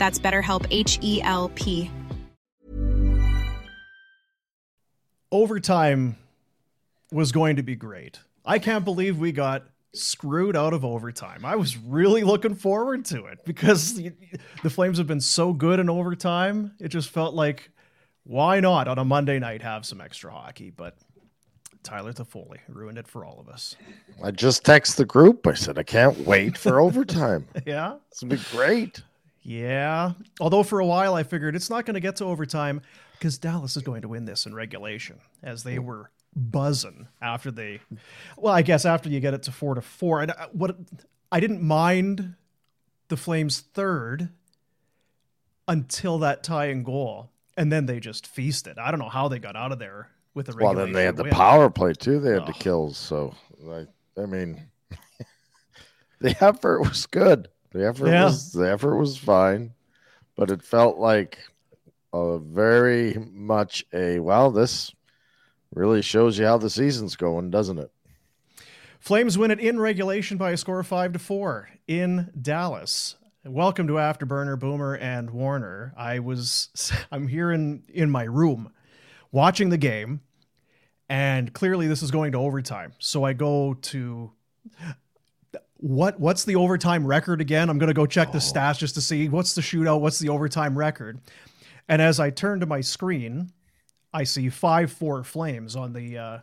That's BetterHelp H E L P. Overtime was going to be great. I can't believe we got screwed out of overtime. I was really looking forward to it because the, the Flames have been so good in overtime. It just felt like why not on a Monday night have some extra hockey? But Tyler Toffoli ruined it for all of us. I just text the group. I said I can't wait for overtime. yeah, it's gonna be great. Yeah. Although for a while I figured it's not going to get to overtime because Dallas is going to win this in regulation, as they were buzzing after they. Well, I guess after you get it to four to four, and uh, what I didn't mind the Flames' third until that tying goal, and then they just feasted. I don't know how they got out of there with the. Regulation. Well, then they had the win. power play too. They had oh. the kills, so I, I mean, the effort was good. The effort yeah. was the effort was fine, but it felt like a very much a well. This really shows you how the season's going, doesn't it? Flames win it in regulation by a score of five to four in Dallas. Welcome to Afterburner, Boomer and Warrener. I was I'm here in in my room watching the game, and clearly this is going to overtime. So I go to what what's the overtime record again? I'm going to go check the stats just to see what's the shootout, what's the overtime record. And as I turn to my screen, I see five four flames on the uh,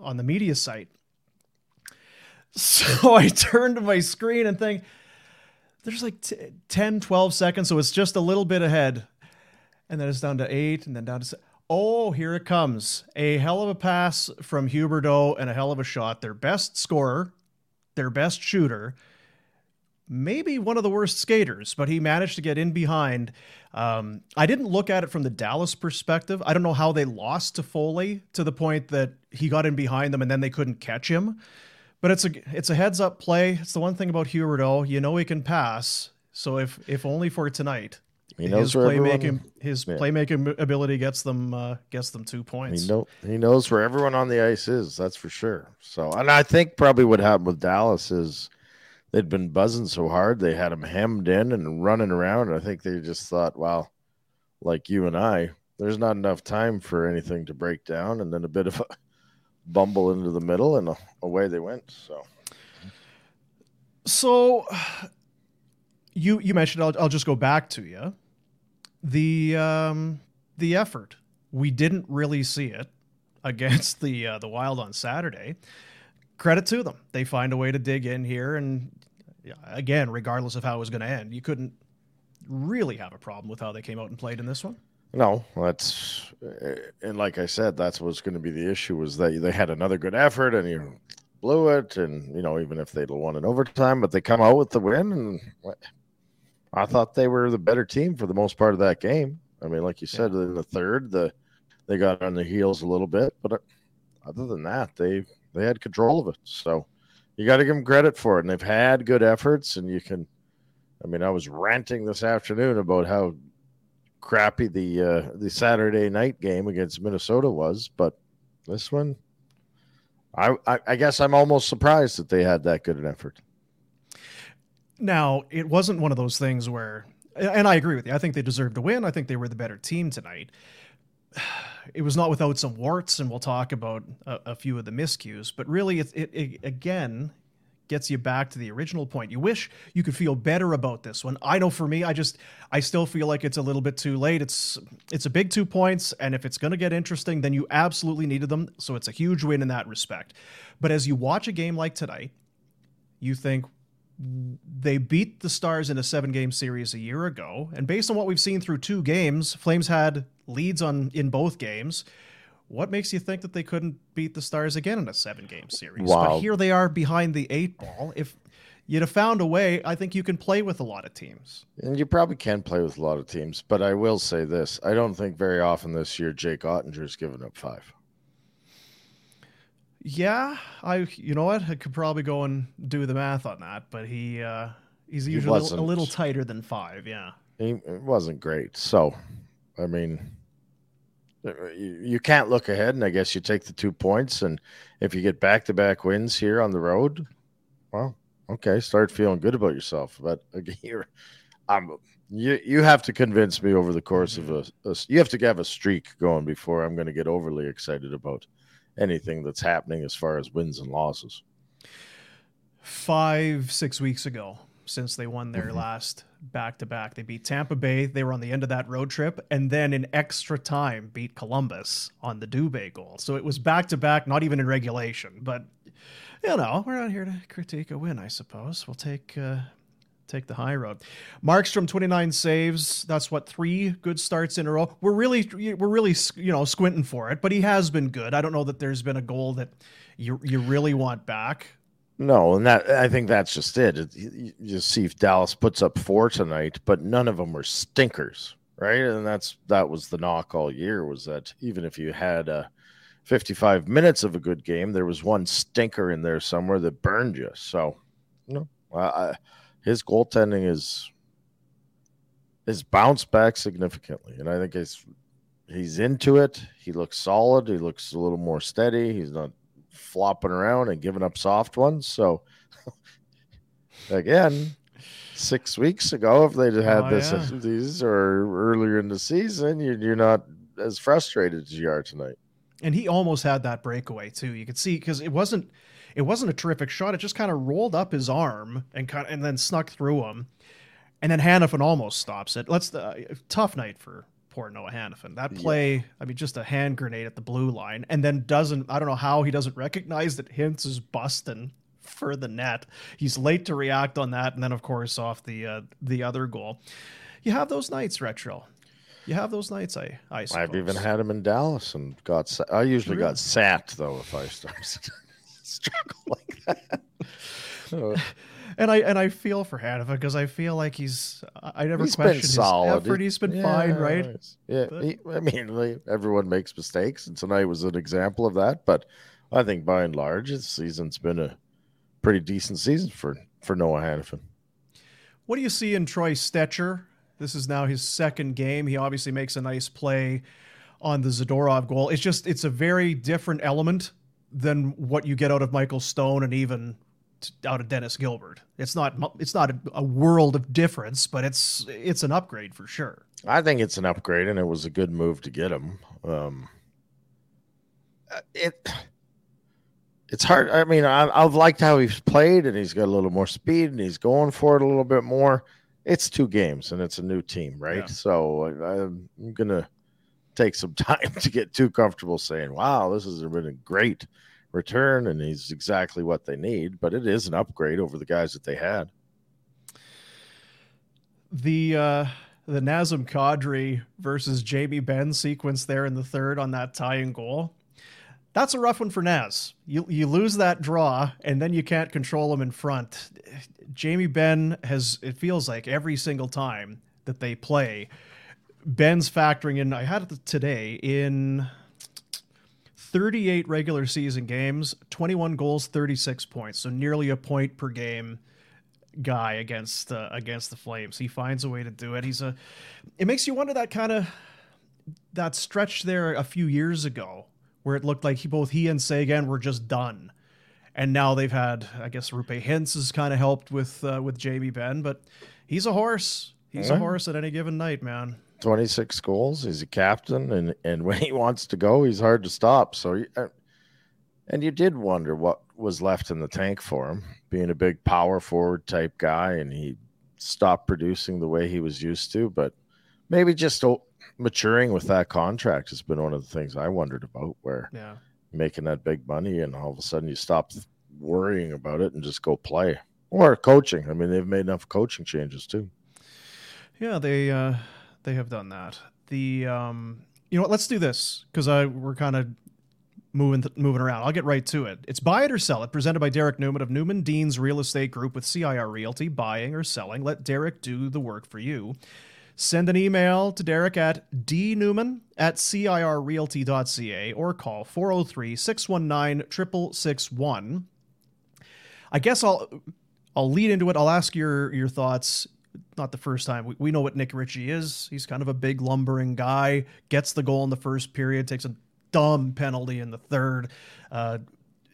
on the media site. So I turn to my screen and think there's like t- 10, 12 seconds, so it's just a little bit ahead. And then it's down to eight, and then down to. Oh, here it comes. A hell of a pass from Huberdeau and a hell of a shot. Their best scorer their best shooter, maybe one of the worst skaters, but he managed to get in behind. Um, I didn't look at it from the Dallas perspective. I don't know how they lost Toffoli to the point that he got in behind them and then they couldn't catch him. But it's a it's a heads up play. It's the one thing about Huberdeau. You know he can pass. So if if only for tonight, he knows his playmaking his yeah. playmaking ability gets them uh, gets them two points. He know he knows where everyone on the ice is. That's for sure. So, and I think probably what happened with Dallas is they'd been buzzing so hard they had him hemmed in and running around. I think they just thought, well, like you and I, there's not enough time for anything to break down, and then a bit of a bumble into the middle, and away they went. So, so you you mentioned I'll, I'll just go back to you the um, the effort. We didn't really see it against the uh, the Wild on Saturday. Credit to them; they find a way to dig in here, and again, regardless of how it was going to end, you couldn't really have a problem with how they came out and played in this one. No, that's and like I said, that's what's going to be the issue was that they had another good effort and you blew it, and you know even if they'd won in overtime, but they come out with the win, and I thought they were the better team for the most part of that game. I mean, like you said, yeah. in the third, the they got on their heels a little bit, but uh, other than that, they they had control of it. So you got to give them credit for it, and they've had good efforts. And you can, I mean, I was ranting this afternoon about how crappy the uh, the Saturday night game against Minnesota was, but this one, I, I I guess I'm almost surprised that they had that good an effort. Now, it wasn't one of those things where, and I agree with you. I think they deserved to win. I think they were the better team tonight. It was not without some warts, and we'll talk about a, a few of the miscues. But really, it, it, it again gets you back to the original point. You wish you could feel better about this one. I know for me, I just I still feel like it's a little bit too late. It's it's a big two points, and if it's going to get interesting, then you absolutely needed them. So it's a huge win in that respect. But as you watch a game like tonight, you think they beat the Stars in a seven game series a year ago, and based on what we've seen through two games, Flames had leads on in both games. What makes you think that they couldn't beat the Stars again in a seven game series? Wow. But here they are behind the eight ball. If you'd have found a way, I think you can play with a lot of teams. And you probably can play with a lot of teams, but I will say this: I don't think very often this year Jake Oettinger's given up five. Yeah, I you know what? I could probably go and do the math on that, but he uh he's usually a little, a little tighter than 5, yeah. He it wasn't great. So, I mean, uh, you, can't look ahead, and I guess you take the two points. And if you get back to back wins here on the road, well, okay, start feeling good about yourself. But again, you're, I'm, you you have to convince me over the course of a, a you have to have a streak going before I'm going to get overly excited about anything that's happening as far as wins and losses. 5 6 weeks ago since they won their Mhm. last back to back. They beat Tampa Bay, they were on the end of that road trip and then in extra time beat Columbus on the Dubé goal. So it was back to back, not even in regulation, but you know, we're not here to critique a win, I suppose. We'll take uh take the high road. Markstrom 29 saves. That's what three good starts in a row. We're really we're really you know squinting for it, but he has been good. I don't know that there's been a goal that you you really want back. No, and that I think that's just it. you, see if Dallas puts up four tonight, but none of them were stinkers, right? And that's that was the knock all year was that even if you had uh, 55 minutes of a good game, there was one stinker in there somewhere that burned you. So, I, I, his goaltending is is bounced back significantly, and I think he's he's into it. He looks solid. He looks a little more steady. He's not flopping around and giving up soft ones. So again, six weeks ago, if they'd had Oh, this yeah. these or earlier in the season, you're, you're not as frustrated as you are tonight. And he almost had that breakaway too. You could see because it wasn't it wasn't a terrific shot. It just kind of rolled up his arm and kind and then snuck through him. And then Hanifin almost stops it. Let's uh, tough night for poor Noah Hanifin. That Yeah. play, I mean, just a hand grenade at the blue line, and then doesn't. I don't know how he doesn't recognize that Hintz is busting for the net. He's late to react on that, and then of course off the uh, the other goal. You have those nights, retro. You have those nights. I I. I've even had him in Dallas and got. sa- I usually Really? got sat though if I start struggle like that. And I and I feel for Hanifin because I feel like he's I never he's been questioned his effort. He's been fine, right? Yeah, But- he, I mean, like, everyone makes mistakes, and tonight was an example of that. But I think by and large, this season's been a pretty decent season for for Noah Hanifin. What do you see in Troy Stecher? This is now his second game. He obviously makes a nice play on the Zadorov goal. It's just it's a very different element than what you get out of Michael Stone and even out of Dennis Gilbert. It's not it's not a, a world of difference, but it's it's an upgrade for sure. I think it's an upgrade, and it was a good move to get him. Um, it it's hard. I mean, I, I've liked how he's played, and he's got a little more speed, and he's going for it a little bit more. It's two games, and it's a new team, right? Yeah. So I, I'm gonna take some time to get too comfortable saying, "Wow, this has been a great return," and he's exactly what they need. But it is an upgrade over the guys that they had. the uh the Nazem Kadri versus Jamie Benn sequence there in the third on that tying goal. That's a rough one for Naz. You you lose that draw and then you can't control him in front. Jamie Benn has it feels like every single time that they play, Benn's factoring in. I had it today in 38 regular season games, 21 goals, 36 points, so nearly a point per game guy against uh, against the Flames. He finds a way to do it. He's a. It makes you wonder that kind of that stretch there a few years ago where it looked like he both he and Seguin were just done, and now they've had I guess Roope Hintz has kind of helped with uh, with Jamie Benn, but he's a horse. He's a horse at any given night, man. 26 goals. He's a captain, and and when he wants to go, he's hard to stop. So, uh, and you did wonder what was left in the tank for him, being a big power forward type guy, and he stopped producing the way he was used to. But maybe just maturing with that contract has been one of the things I wondered about. Where yeah. making that big money, and all of a sudden you stop worrying about it and just go play or coaching. I mean, they've made enough coaching changes too. Yeah, they uh, they have done that. The um, you know what? Let's do this because I we're kind of moving th- moving around. I'll get right to it. It's buy it or sell it, presented by Derrick Newman of Newman Dean's Real Estate Group with CIR Realty. Buying or selling, let Derrick do the work for you. Send an email to Derek at dnewman at cirrealty.ca or call 403 619 6661. I guess I'll I'll lead into it. I'll ask your your thoughts. Not the first time. We, we know what Nick Ritchie is. He's kind of a big lumbering guy. Gets the goal in the first period. Takes a dumb penalty in the third. Uh,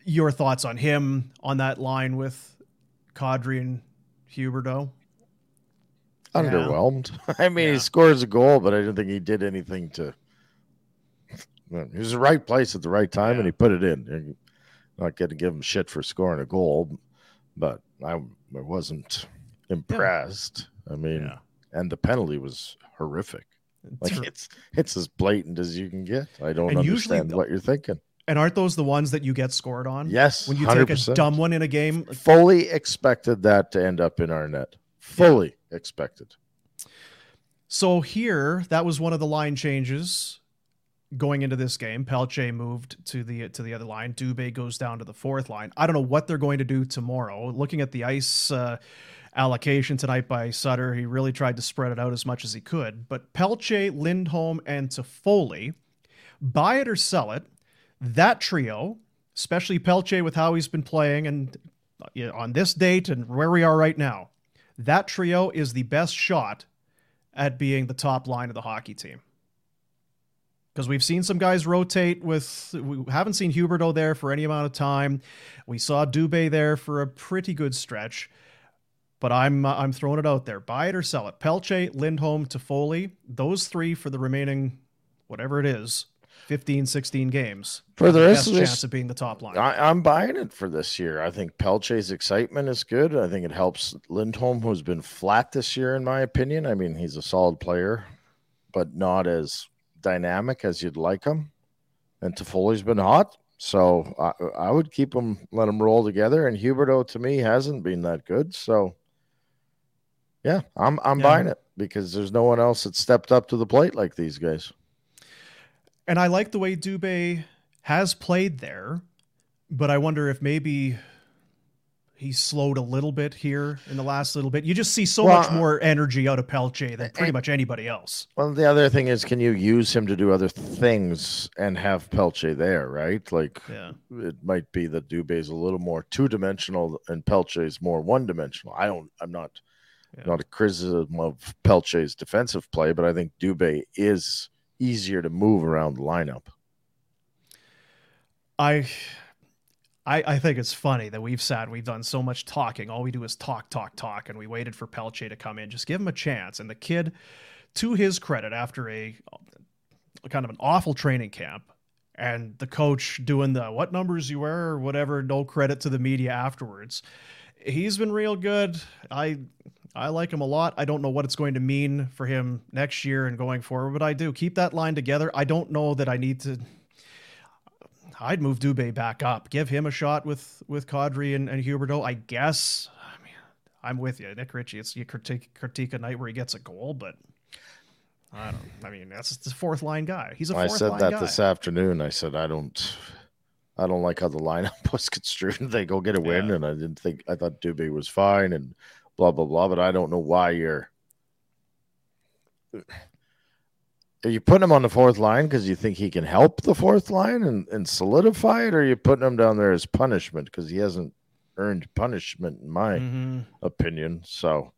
your thoughts on him on that line with Kadri and Huberdeau? Underwhelmed. Yeah. I mean, yeah. he scores a goal, but I didn't think he did anything to. He was the right place at the right time, yeah. and he put it in. I'm not going to give him shit for scoring a goal, but I, I wasn't impressed. I mean, and the penalty was horrific. Like it's it's as blatant as you can get. I don't and understand usually, what you're thinking. And aren't those the ones that you get scored on? Yes. When you 100%. take a dumb one in a game. Fully expected that to end up in our net. Fully yeah. expected. So here, that was one of the line changes going into this game. Pelche moved to the to the other line. Dubé goes down to the fourth line. I don't know what they're going to do tomorrow. Looking at the ice uh, allocation tonight by Sutter. He really tried to spread it out as much as he could. But Pelche, Lindholm, and Toffoli, buy it or sell it. That trio, especially Pelche with how he's been playing and on this date and where we are right now, that trio is the best shot at being the top line of the hockey team. Because we've seen some guys rotate with, we haven't seen Huberdeau there for any amount of time. We saw Dubé there for a pretty good stretch but I'm uh, I'm throwing it out there. Buy it or sell it. Pelche, Lindholm, Toffoli, those three for the remaining whatever it is, 15, 16 games. For the rest of this, chance of being the top line. I, am buying it for this year. I think Pelche's excitement is good. I think it helps Lindholm, who's been flat this year, in my opinion. I mean, he's a solid player, but not as dynamic as you'd like him. And Toffoli's been hot. So I, I would keep them, let them roll together. And Huberdeau, to me, hasn't been that good. So yeah, I'm I'm yeah. buying it because there's no one else that stepped up to the plate like these guys. And I like the way Dubé has played there, but I wonder if maybe he's slowed a little bit here in the last little bit. You just see so well, much more energy out of Pelche than pretty much anybody else. Well, the other thing is, can you use him to do other things and have Pelche there, right? Like, yeah. it might be that Dubé is a little more two dimensional and Pelche is more one dimensional. I don't, I'm not yeah. Not a criticism of Pelche's defensive play, but I think Dubé is easier to move around the lineup. I, I, I think it's funny that we've sat, we've done so much talking. All we do is talk, talk, talk, and we waited for Pelche to come in. Just give him a chance. And the kid, to his credit, after a kind of an awful training camp, and the coach doing the what numbers you wear or whatever, no credit to the media afterwards. He's been real good. I I like him a lot. I don't know what it's going to mean for him next year and going forward, but I do keep that line together. I don't know that I need to. I'd move Dubé back up, give him a shot with with Kadri and, and Huberdeau. I guess. I mean, I'm with you, Nick Ritchie. It's you critique critique a night where he gets a goal, but I don't. I mean, that's the fourth line guy. He's a. I said that guy. this afternoon. I said I don't. I don't like how the lineup was construed. they go get a win, yeah. and I didn't think I thought Dubé was fine, and blah blah blah. But I don't know why you're. Are you putting him on the fourth line because you think he can help the fourth line and, and solidify it, or are you putting him down there as punishment because he hasn't earned punishment, in my mm-hmm. opinion? So,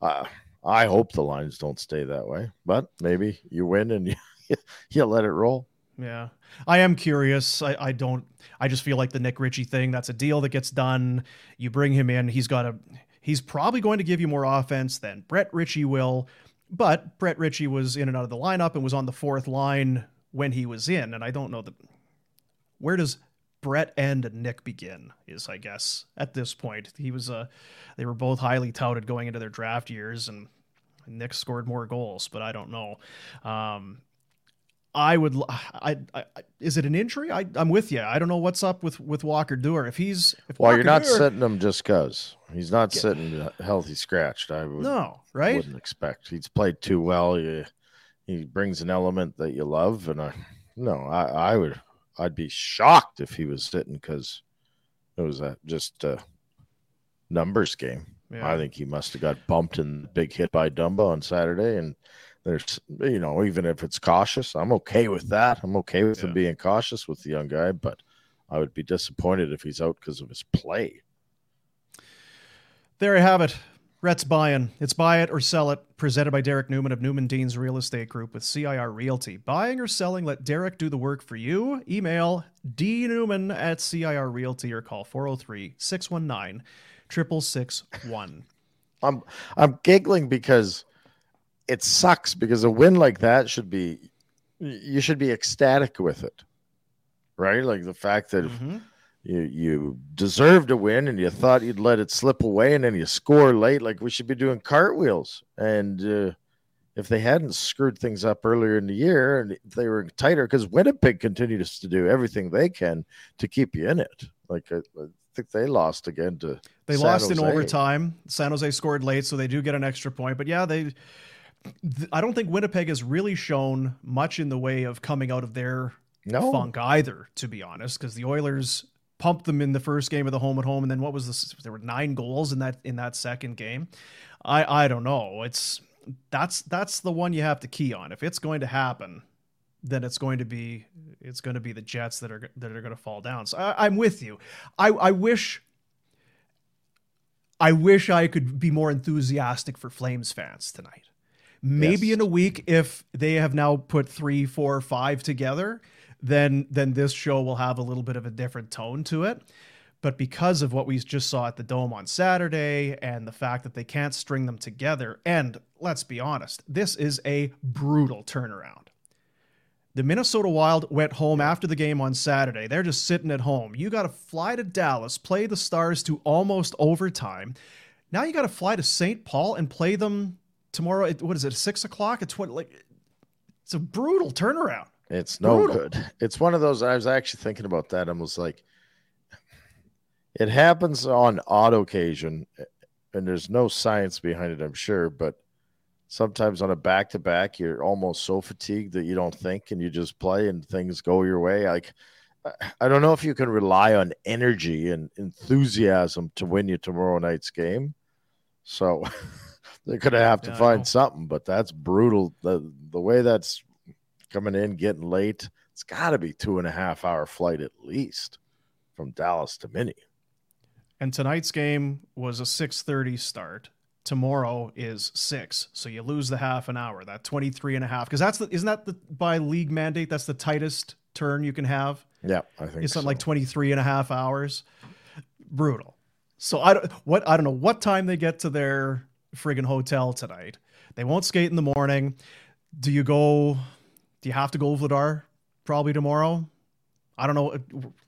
uh, I hope the lines don't stay that way, but maybe you win and you, you let it roll. Yeah. I am curious. I, I don't I just feel like the Nick Ritchie thing, that's a deal that gets done. You bring him in, he's got a He's probably going to give you more offense than Brett Ritchie will, but Brett Ritchie was in and out of the lineup and was on the fourth line when he was in. And I don't know that. Where does Brett and Nick Begin is, I guess, at this point. He was uh they were both highly touted going into their draft years and Nick scored more goals, but I don't know. Um, I would. I, I, is it an injury? I, I'm with you. I don't know what's up with with Walker Duehr. If he's if well, Walker you're not sitting him just because he's not sitting healthy scratched. I would, No, right? wouldn't expect. He's played too well. He, he brings an element that you love, and I no, I, I would. I'd be shocked if he was sitting because it was a just a numbers game. Yeah. I think he must have got bumped in the big hit by Dumba on Saturday, and there's you know even if it's cautious, I'm okay with mm-hmm. that. I'm okay with him being cautious with the young guy, but I would be disappointed if he's out because of his play. There you have it. Rhett's buying. It's buy it or sell it. Presented by Derrick Newman of Newman Dean's Real Estate Group with CIR Realty. Buying or selling, let Derrick do the work for you. Email dnewman at CIR Realty or call 403 619 6661. I'm I'm giggling because it sucks because a win like that should be you should be ecstatic with it. Right? Like the fact that Mhm. you you deserved a win and you thought you'd let it slip away and then you score late like we should be doing cartwheels and uh, if they hadn't screwed things up earlier in the year and they were tighter because winnipeg continues to do everything they can to keep you in it like i, I think they lost again to They San lost in overtime. San Jose scored late, so they do get an extra point. But yeah, they. Th- I don't think Winnipeg has really shown much in the way of coming out of their no funk either, to be honest, because the Oilers pumped them in the first game of the home at home, and then what was this? There were nine goals in that in that second game. I I don't know. It's that's that's the one you have to key on. If it's going to happen, then it's going to be it's going to be the Jets that are that are going to fall down. So I, I'm with you. I I wish. I wish I could be more enthusiastic for Flames fans tonight. Maybe Yes. in a week, if they have now put three, four, five together, then then this show will have a little bit of a different tone to it. But because of what we just saw at the Dome on Saturday and the fact that they can't string them together, and let's be honest, this is a brutal turnaround. The Minnesota Wild went home after the game on Saturday. They're just sitting at home. You got to fly to Dallas, play the Stars to almost overtime. Now you got to fly to St. Paul and play them tomorrow. At, what is it? Six o'clock? It's what like it's a brutal turnaround. It's no Brutal. good. It's one of those. I was actually thinking about that and was like, it happens on odd occasion, and there's no science behind it, I'm sure. But sometimes on a back to back, you're almost so fatigued that you don't think and you just play and things go your way. Like, I- I don't know if you can rely on energy and enthusiasm to win you tomorrow night's game. So they're going to have to Yeah, find something, but that's brutal. The, the way that's coming in, getting late. It's got to be two and a half hour flight at least from Dallas to Mini. And tonight's game was a 6:30 start. Tomorrow is 6. So you lose the half an hour. That 23 and a half cuz that's the isn't that the by league mandate that's the tightest turn you can have? Yeah, I think It's so. like 23 and a half hours. Brutal. So I don't what I don't know what time they get to their friggin' hotel tonight. They won't skate in the morning. Do you go do you have to go Vladar probably tomorrow? I don't know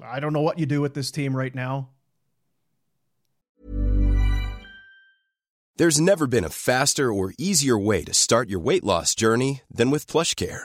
I don't know what you do with this team right now. There's never been a faster or easier way to start your weight loss journey than with PlushCare.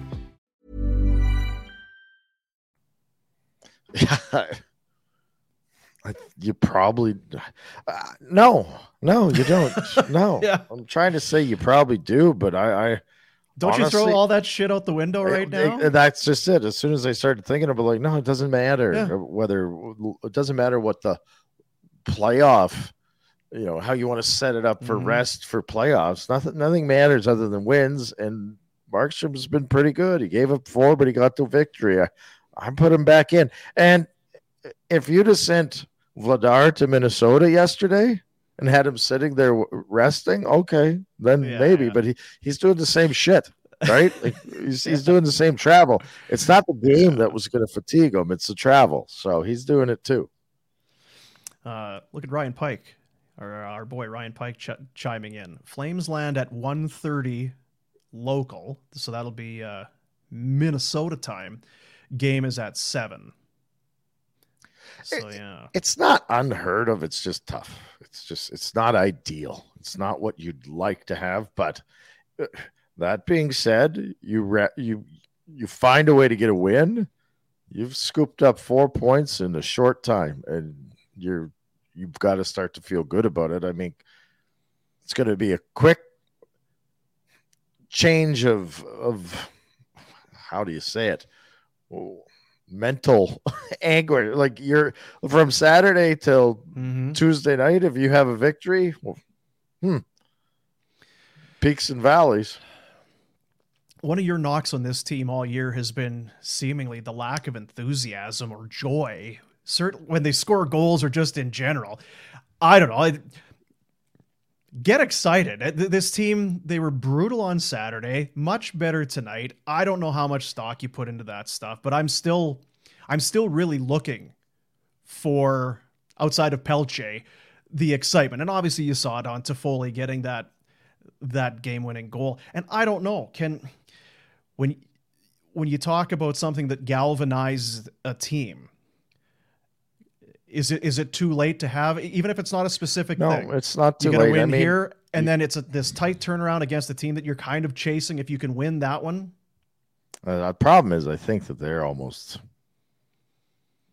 you probably uh, no, no, you don't. No, Yeah. I'm trying to say you probably do, but I, I Don't you throw all that shit out the window right it- now? it- that's just it. As soon as I started thinking about, like, no, it doesn't matter Yeah. whether it doesn't matter what the playoff, you know, how you want to set it up for Mhm. rest for playoffs. Nothing, nothing matters other than wins. And Markstrom's been pretty good. He gave up four, but he got the victory. I, I put him back in. And if you'd have sent Vladar to Minnesota yesterday and had him sitting there resting, okay, then Yeah, maybe. yeah. But he, he's doing the same shit, right? Like, he's, he's doing the same travel. It's not the game that was going to fatigue him; it's the travel. So he's doing it too. Uh, look at Ryan Pike, or our boy Ryan Pike ch- chiming in. Flames land at 1.30 local, so that'll be uh, Minnesota time. Game is at seven. So It- yeah, It's not unheard of. It's just tough. It's just it's not ideal. It's not what you'd like to have. But uh, that being said, you re- you you find a way to get a win. You've scooped up four points in a short time, and you're you've got to start to feel good about it. I mean, it's going to be a quick change of of how do you say it? Oh, mental anger. Like you're from Saturday till Mhm. Tuesday night. If you have a victory, well, hmm, peaks and valleys. one of your knocks on this team all year has been seemingly the lack of enthusiasm or joy. Certain when they score goals or just in general. I don't know. I, get excited. Uh, This team, they were brutal on Saturday, much better tonight. I don't know how much stock you put into that stuff, but I'm still I'm still really looking for outside of Pelche the excitement. And obviously you saw it on Toffoli getting that that game-winning goal. And I don't know, can when when you talk about something that galvanized a team, is it is it too late to have even if it's not a specific No, thing? it's not too you late. win I mean, here, and then it's a, this tight turnaround against the team that you're kind of chasing. If you can win that one, Uh, the problem is, I think that they're almost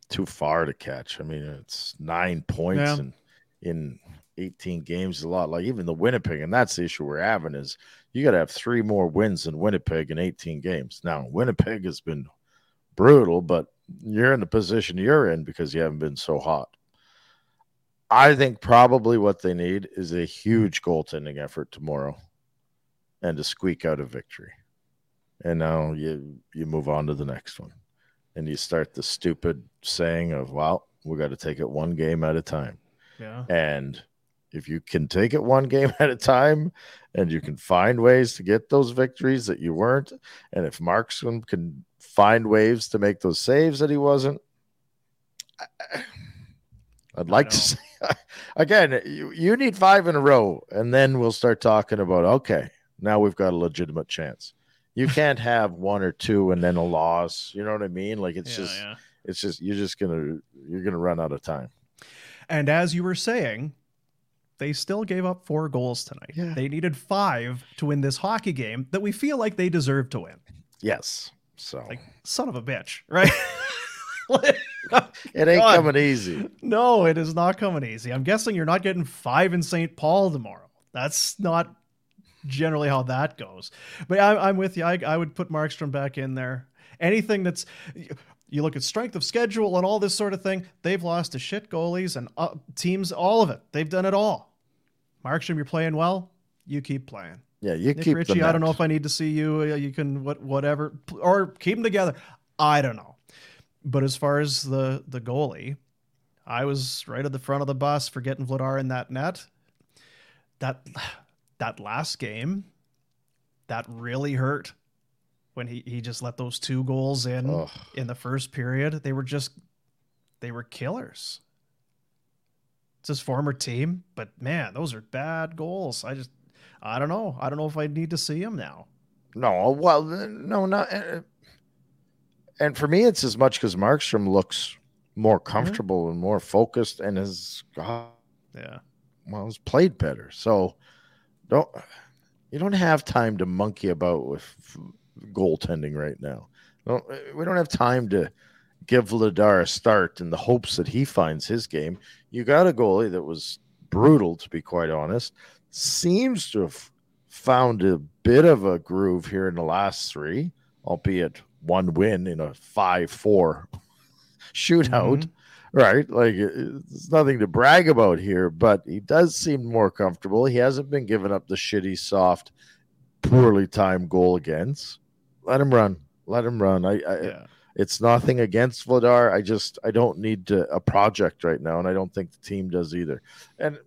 too far to catch. I mean, it's nine points Yeah. in in 18 games, a lot. Like even the Winnipeg, and that's the issue we're having is you got to have three more wins than Winnipeg in 18 games. Now, Winnipeg has been brutal, but you're in the position you're in because you haven't been so hot. I think probably what they need is a huge goaltending effort tomorrow and to squeak out a victory. And now you you move on to the next one. And you start the stupid saying of well we got to take it one game at a time. Yeah, and if you can take it one game at a time and you can find ways to get those victories that you weren't and if Markstrom can find ways to make those saves that he wasn't i'd like to say again you, you need five in a row and then we'll start talking about okay now we've got a legitimate chance you can't have one or two and then a loss you know what i mean like it's yeah, just yeah. it's just you're just gonna you're gonna run out of time And as you were saying, they still gave up four goals tonight. Yeah. They needed five to win this hockey game that we feel like they deserve to win. yes so Like son of a bitch, right? it ain't God. coming easy No, it is not coming easy. I'm guessing you're not getting five in St. Paul tomorrow. That's not generally how that goes. But I, I'm with you. I, I would put Markstrom back in there. Anything that's you look at strength of schedule and all this sort of thing. They've lost to shit goalies and uh, teams. All of it. They've done it all. Markstrom, you're playing well. You keep playing. Yeah you Nick keep Ritchie, I don't know if I need to see you. You can what whatever or keep them together. I don't know. But as far as the the goalie, I was right at the front of the bus for getting Vladar in that net. That that last game, that really hurt when he, he just let those two goals in Ugh. in the first period. They were just they were killers. It's his former team, but man, those are bad goals. I just, I don't know. I don't know if I need to see him now. No, well, no, not. Uh, and for me, it's as much because Markstrom looks more mm-hmm. comfortable mm-hmm. and more focused, and has yeah, well, has played better. So don't you don't have time to monkey about with goaltending right now. Don't, we don't have time to give Vladar a start in the hopes that he finds his game. You got a goalie that was brutal, to be quite honest. Seems to have found a bit of a groove here in the last three, albeit one win in a 5 4 shootout. Mm-hmm. Right. Like it's nothing to brag about here, but he does seem more comfortable. He hasn't been giving up the shitty, soft, poorly timed goal against. Let him run. Let him run. I, I yeah. it's nothing against Vladar. I just I don't need to, a project right now, and I don't think the team does either. And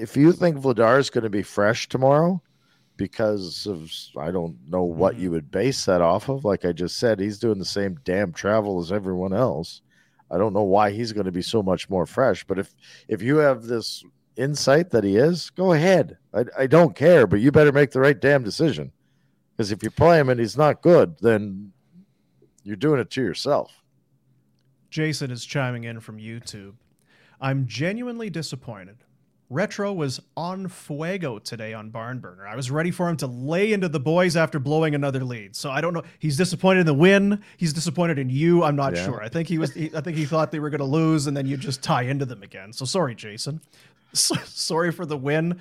if you think Vladar is going to be fresh tomorrow, because of I don't know what you mm-hmm. would base that off of. Like I just said, he's doing the same damn travel as everyone else. I don't know why he's going to be so much more fresh. But if if you have this insight that he is, go ahead. I, I don't care, but you better make the right damn decision. Because if you play him and he's not good, then you're doing it to yourself. Jason is chiming in from YouTube. I'm genuinely disappointed. Retro was on fuego today on Barnburner. I was ready for him to lay into the boys after blowing another lead. So I don't know. He's disappointed in the win. He's disappointed in you. I'm not yeah. sure. I think he was. He, I think he thought they were going to lose, and then you just tie into them again. So sorry, Jason. So, sorry for the win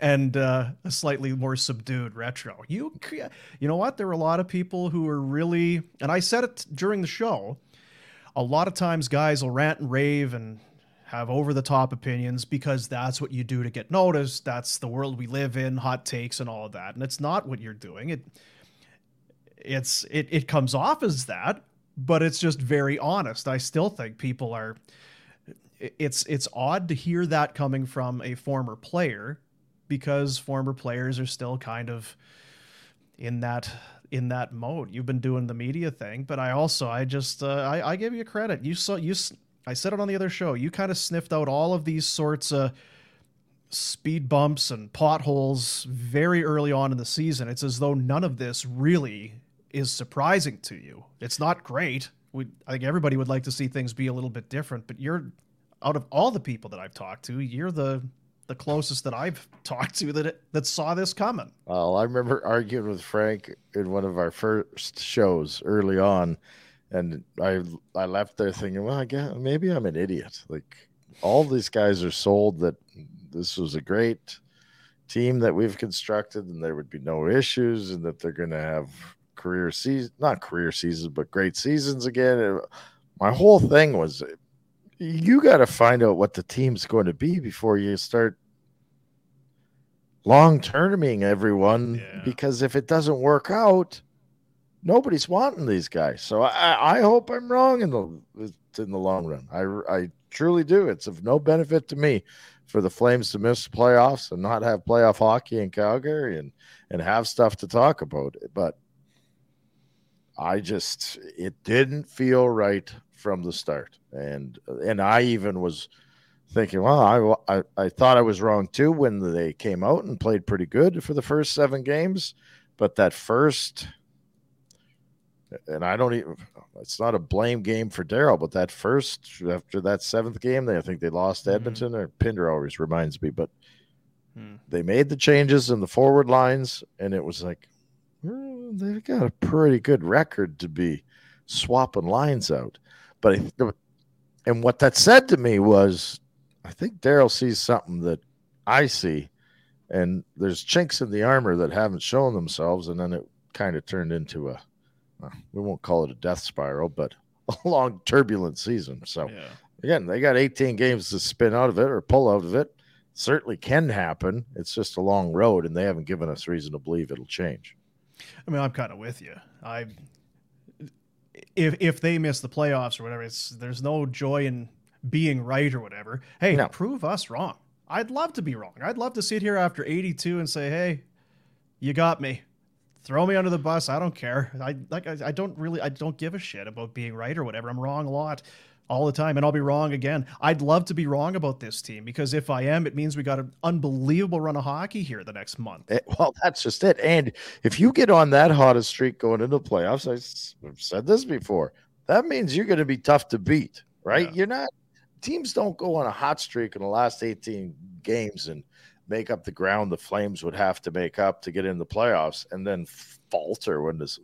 and uh, a slightly more subdued retro. You, you know what? There were a lot of people who were really, and I said it during the show. A lot of times, guys will rant and rave and have over the top opinions because that's what you do to get noticed. That's the world we live in, hot takes and all of that. And it's not what you're doing. It it's it it comes off as that, but it's just very honest. I still think people are it's it's odd to hear that coming from a former player because former players are still kind of in that in that mode. You've been doing the media thing, but I also I just uh, I, I give you credit. You saw you I said it on the other show. You kind of sniffed out all of these sorts of speed bumps and potholes very early on in the season. It's as though none of this really is surprising to you. It's not great. We, I think everybody would like to see things be a little bit different, but you're out of all the people that I've talked to, you're the the closest that I've talked to that that saw this coming. Well, I remember arguing with Frank in one of our first shows early on and I I left there thinking, well, I guess maybe I'm an idiot. Like all these guys are sold that this was a great team that we've constructed, and there would be no issues, and that they're going to have career season, not career seasons, but great seasons again. my whole thing was, you got to find out what the team's going to be before you start long terming everyone, yeah. because if it doesn't work out nobody's wanting these guys. So I, I hope I'm wrong in the in the long run. I, I truly do. It's of no benefit to me for the Flames to miss the playoffs and not have playoff hockey in Calgary and and have stuff to talk about. But I just it didn't feel right from the start, and and I even was thinking, well, I, I, I thought I was wrong too when they came out and played pretty good for the first seven games, but that first and I don't even. It's not a blame game for Daryl, but that first after that seventh game, they I think they lost mm-hmm. Edmonton or Pinder always reminds me, but hmm. they made the changes in the forward lines, and it was like well, they've got a pretty good record to be swapping lines out. But I, and what that said to me was, I think Daryl sees something that I see, and there's chinks in the armor that haven't shown themselves, and then it kind of turned into a we won't call it a death spiral, but a long turbulent season. So yeah. again, they got 18 games to spin out of it or pull out of it. Certainly can happen. It's just a long road, and they haven't given us reason to believe it'll change. I mean, I'm kind of with you. I if if they miss the playoffs or whatever, it's there's no joy in being right or whatever. Hey, no. prove us wrong. I'd love to be wrong. I'd love to sit here after 82 and say, "Hey, you got me throw me under the bus. I don't care. I like I, I, don't really I don't give a shit about being right or whatever. I'm wrong a lot. all the time, and I'll be wrong again. I'd love to be wrong about this team because if I am, it means we got an unbelievable run of hockey here the next month. It, well, that's just it. And if you get on that hottest streak going into the playoffs, I've said this before, that means you're going to be tough to beat, right? Yeah. You're not. Teams don't go on a hot streak in the last 18 games and make up the ground the Flames would have to make up to get in the playoffs, and then falter when this,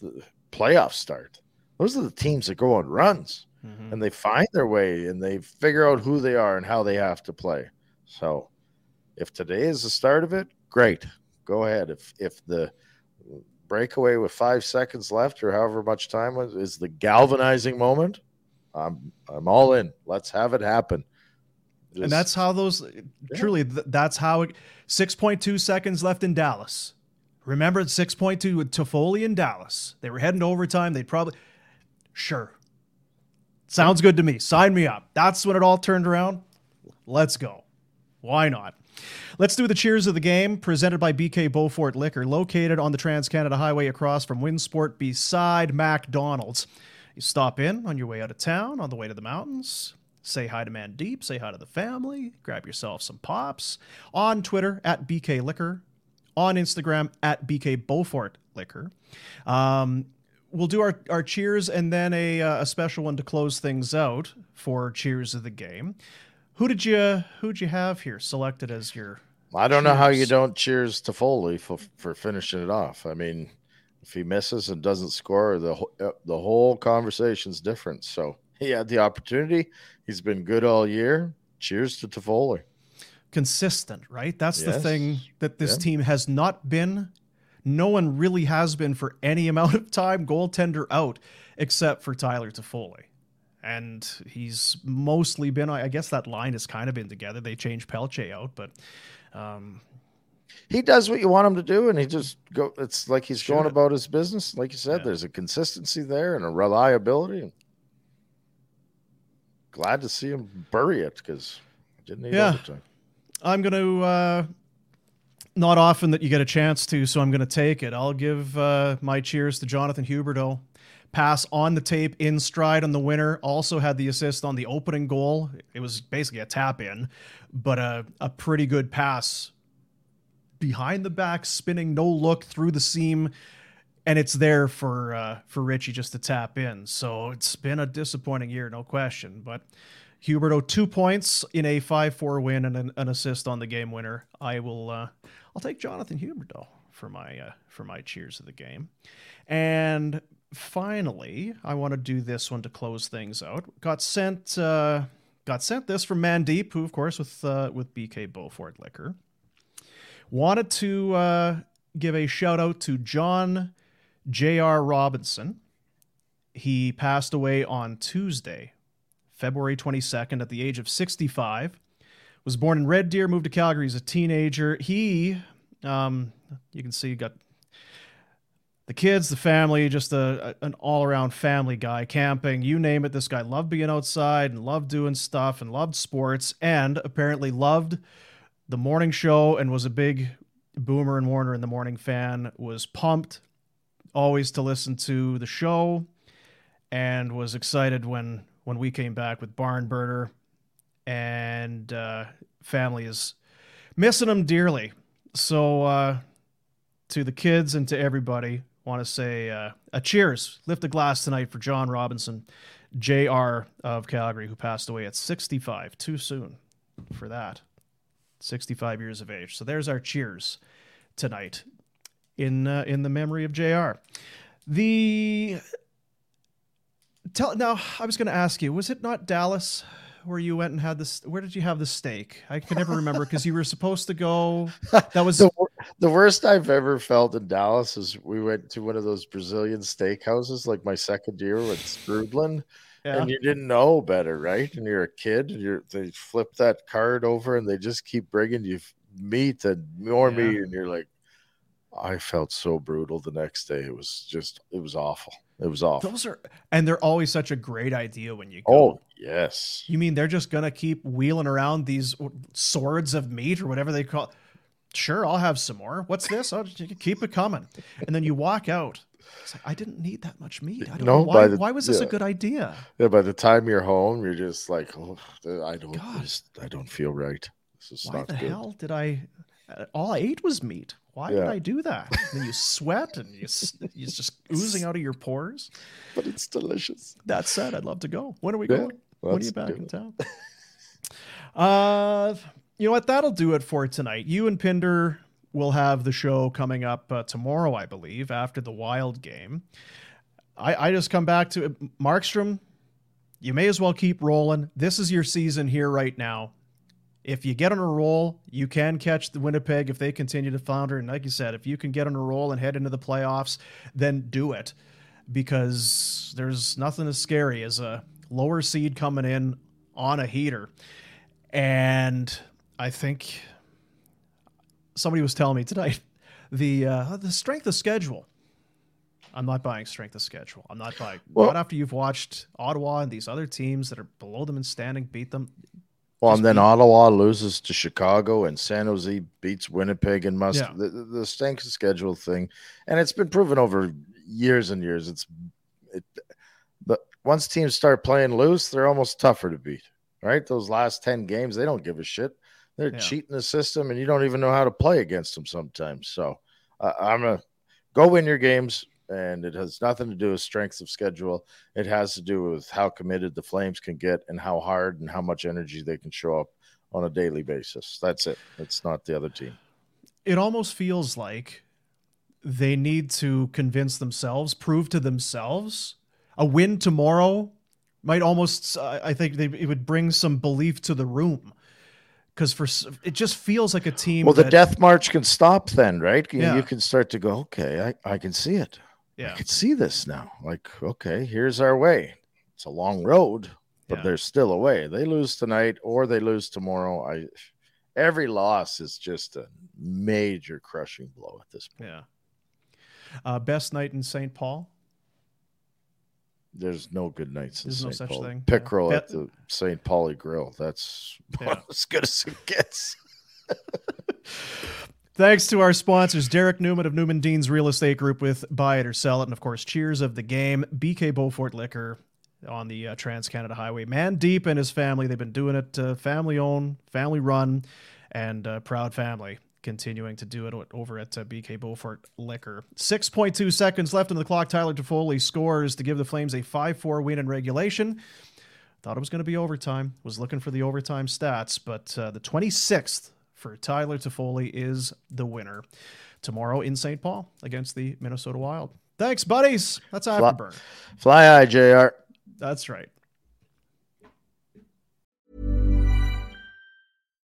the playoffs start. Those are the teams that go on runs mm-hmm. and they find their way and they figure out who they are and how they have to play. So if today is the start of it, great. Go ahead. If if the breakaway with five seconds left or however much time was is the galvanizing moment, I'm I'm all in. Let's have it happen. Just, and that's how those yeah. truly that's how it 6.2 seconds left in Dallas. Remember 6.2 with Toffoli in Dallas. They were heading to overtime. They'd probably sure Sounds good to me. Sign me up. That's when it all turned around. Let's go. Why not? Let's do the cheers of the game, presented by BK Bowfort Liquor, located on the Trans Canada Highway across from Winsport beside McDonald's. You stop in on your way out of town, on the way to the mountains. Say hi to Mandeep, say hi to the family, grab yourself some pops. On Twitter, at BK Liquor. On Instagram, at BK Bowfort Liquor. Um, we'll do our, our cheers and then a, uh, a special one to close things out for cheers of the game. Who did you who'd you have here selected as your? I don't cheers? know how you don't cheers Toffoli for for finishing it off. I mean, if he misses and doesn't score, the uh, the whole conversation's different. So he had the opportunity. He's been good all year. Cheers to Toffoli. Consistent, right? That's yes. the thing that this yeah. team has not been no one really has been for any amount of time goaltender out except for Tyler Toffoli. And he's mostly been, I guess that line has kind of been together. They changed Pelche out, but um, he does what you want him to do, and he just go. It's like he's going about his business. Like you said, yeah. there's a consistency there and a reliability. Glad to see him bury it because didn't need yeah. overtime. I'm going to uh, not often that you get a chance to, so I'm going to take it. I'll give uh, my cheers to Jonathan Huberdeau. Pass on the tape in stride on the winner. Also had the assist on the opening goal. It was basically a tap in, but a, a pretty good pass behind the back, spinning no look through the seam, and it's there for uh, for Ritchie just to tap in. So it's been a disappointing year, no question. But Huberdeau two points in a five four win and an, an, assist on the game winner. I will. Uh, I'll take Jonathan Huberdeau for my uh, for my cheers of the game. And finally, I want to do this one to close things out. Got sent uh, got sent this from Mandeep, who of course with uh, with BK Bowfort Liquor. Wanted to uh, give a shout out to John J.R. Robinson. He passed away on Tuesday, February 22nd, at the age of 65 was born in Red Deer, moved to Calgary as a teenager. He, um, you can see, got the kids, the family, just a, an all around family guy, camping, you name it. This guy loved being outside and loved doing stuff and loved sports and apparently loved the morning show and was a big Boomer and Warrener in the Morning fan. Was pumped always to listen to the show and was excited when when we came back with Barn Burner and uh, family is missing him dearly. So, uh, to the kids and to everybody, want to say uh, a cheers. Lift a glass tonight for John Robinson, Jr. of Calgary, who passed away at 65. Too soon for that. 65 years of age. So there's our cheers tonight in uh, in the memory of Jr. The tell now I was going to ask you, was it not Dallas where you went and had this? Where did you have the steak? I can never remember because you were supposed to go. That was the, the worst I've ever felt in Dallas. Is we went to one of those Brazilian steakhouses, like my second year with Strudlin. Yeah. And you didn't know better, right? And you're a kid, and you're they flip that card over, and they just keep bringing you meat and more yeah. meat, and you're like, I felt so brutal the next day. It was just, it was awful. It was awful. Those are, and they're always such a great idea when you go. Oh, yes. You mean they're just going to keep wheeling around these swords of meat or whatever they call Sure, I'll have some more. What's this? I'll keep it coming. And then you walk out It's like, I didn't need that much meat. I don't No, know why. the- why was this a good idea? Yeah, by the time you're home, you're just like, oh, I don't, God. I don't feel right. This is Why not the good. hell did I? uh, All I ate was meat. Why did I do that? And you sweat and you s- it's just oozing out of your pores. But it's delicious. That said, I'd love to go. When are we Yeah, going? when are you back in town? uh, you know what? That'll do it for tonight. You and Pinder will have the show coming up uh, tomorrow, I believe, after the Wild game. I, I just come back to Markstrom. You may as well keep rolling. This is your season here right now. If you get on a roll, you can catch the Winnipeg if they continue to flounder. And like you said, if you can get on a roll and head into the playoffs, then do it because there's nothing as scary as a lower seed coming in on a heater. And I think somebody was telling me tonight the uh, the strength of schedule. I'm not buying strength of schedule. I'm not buying. Well- not after you've watched Ottawa and these other teams that are below them in standing beat them. Well, and then beat- Ottawa loses to Chicago, and San Jose beats Winnipeg and must Yeah. the, the, the schedule thing, and it's been proven over years and years. It's it, the once teams start playing loose, they're almost tougher to beat. Right, those last ten games, they don't give a shit. They're Yeah. cheating the system, and you don't even know how to play against them sometimes. So, uh, I'm a go win your games, and it has nothing to do with strength of schedule. It has to do with how committed the Flames can get and how hard and how much energy they can show up on a daily basis. That's it. It's not the other team. it almost feels like they need to convince themselves, prove to themselves. A win tomorrow might almost, uh, I think, they, it would bring some belief to the room because for it just feels like a team. Well, the that- death march can stop then, right? You, Yeah. you can start to go, okay, I, I can see it. I yeah, can see this now. Like, okay, here's our way. It's a long road, but Yeah. there's still a way. They lose tonight or they lose tomorrow. I every loss is just a major crushing blow at this point. yeah. Uh, best night in St. Paul. There's no good nights in There's no St. such Paul. thing. Pickerel Yeah. at the St. Pauli Grill. That's Yeah. as good as it gets. Thanks to our sponsors, Derrick Newman of Newman Dean's Real Estate Group with Buy It or Sell It, and of course, Cheers of the Game, BK Bowfort Liquor on the uh, Trans Canada Highway. Mandeep and his family, they've been doing it uh, family owned, family run, and uh, proud family. Continuing to do it over at uh, BK Bowfort Liquor. 6.2 seconds left on the clock. Tyler Toffoli scores to give the Flames a 5 4 win in regulation. Thought it was going to be overtime. Was looking for the overtime stats, but uh, the 26th for Tyler Toffoli is the winner tomorrow in St. Paul against the Minnesota Wild. Thanks, buddies. That's Fly- Afterburn. Fly high, JR. That's right.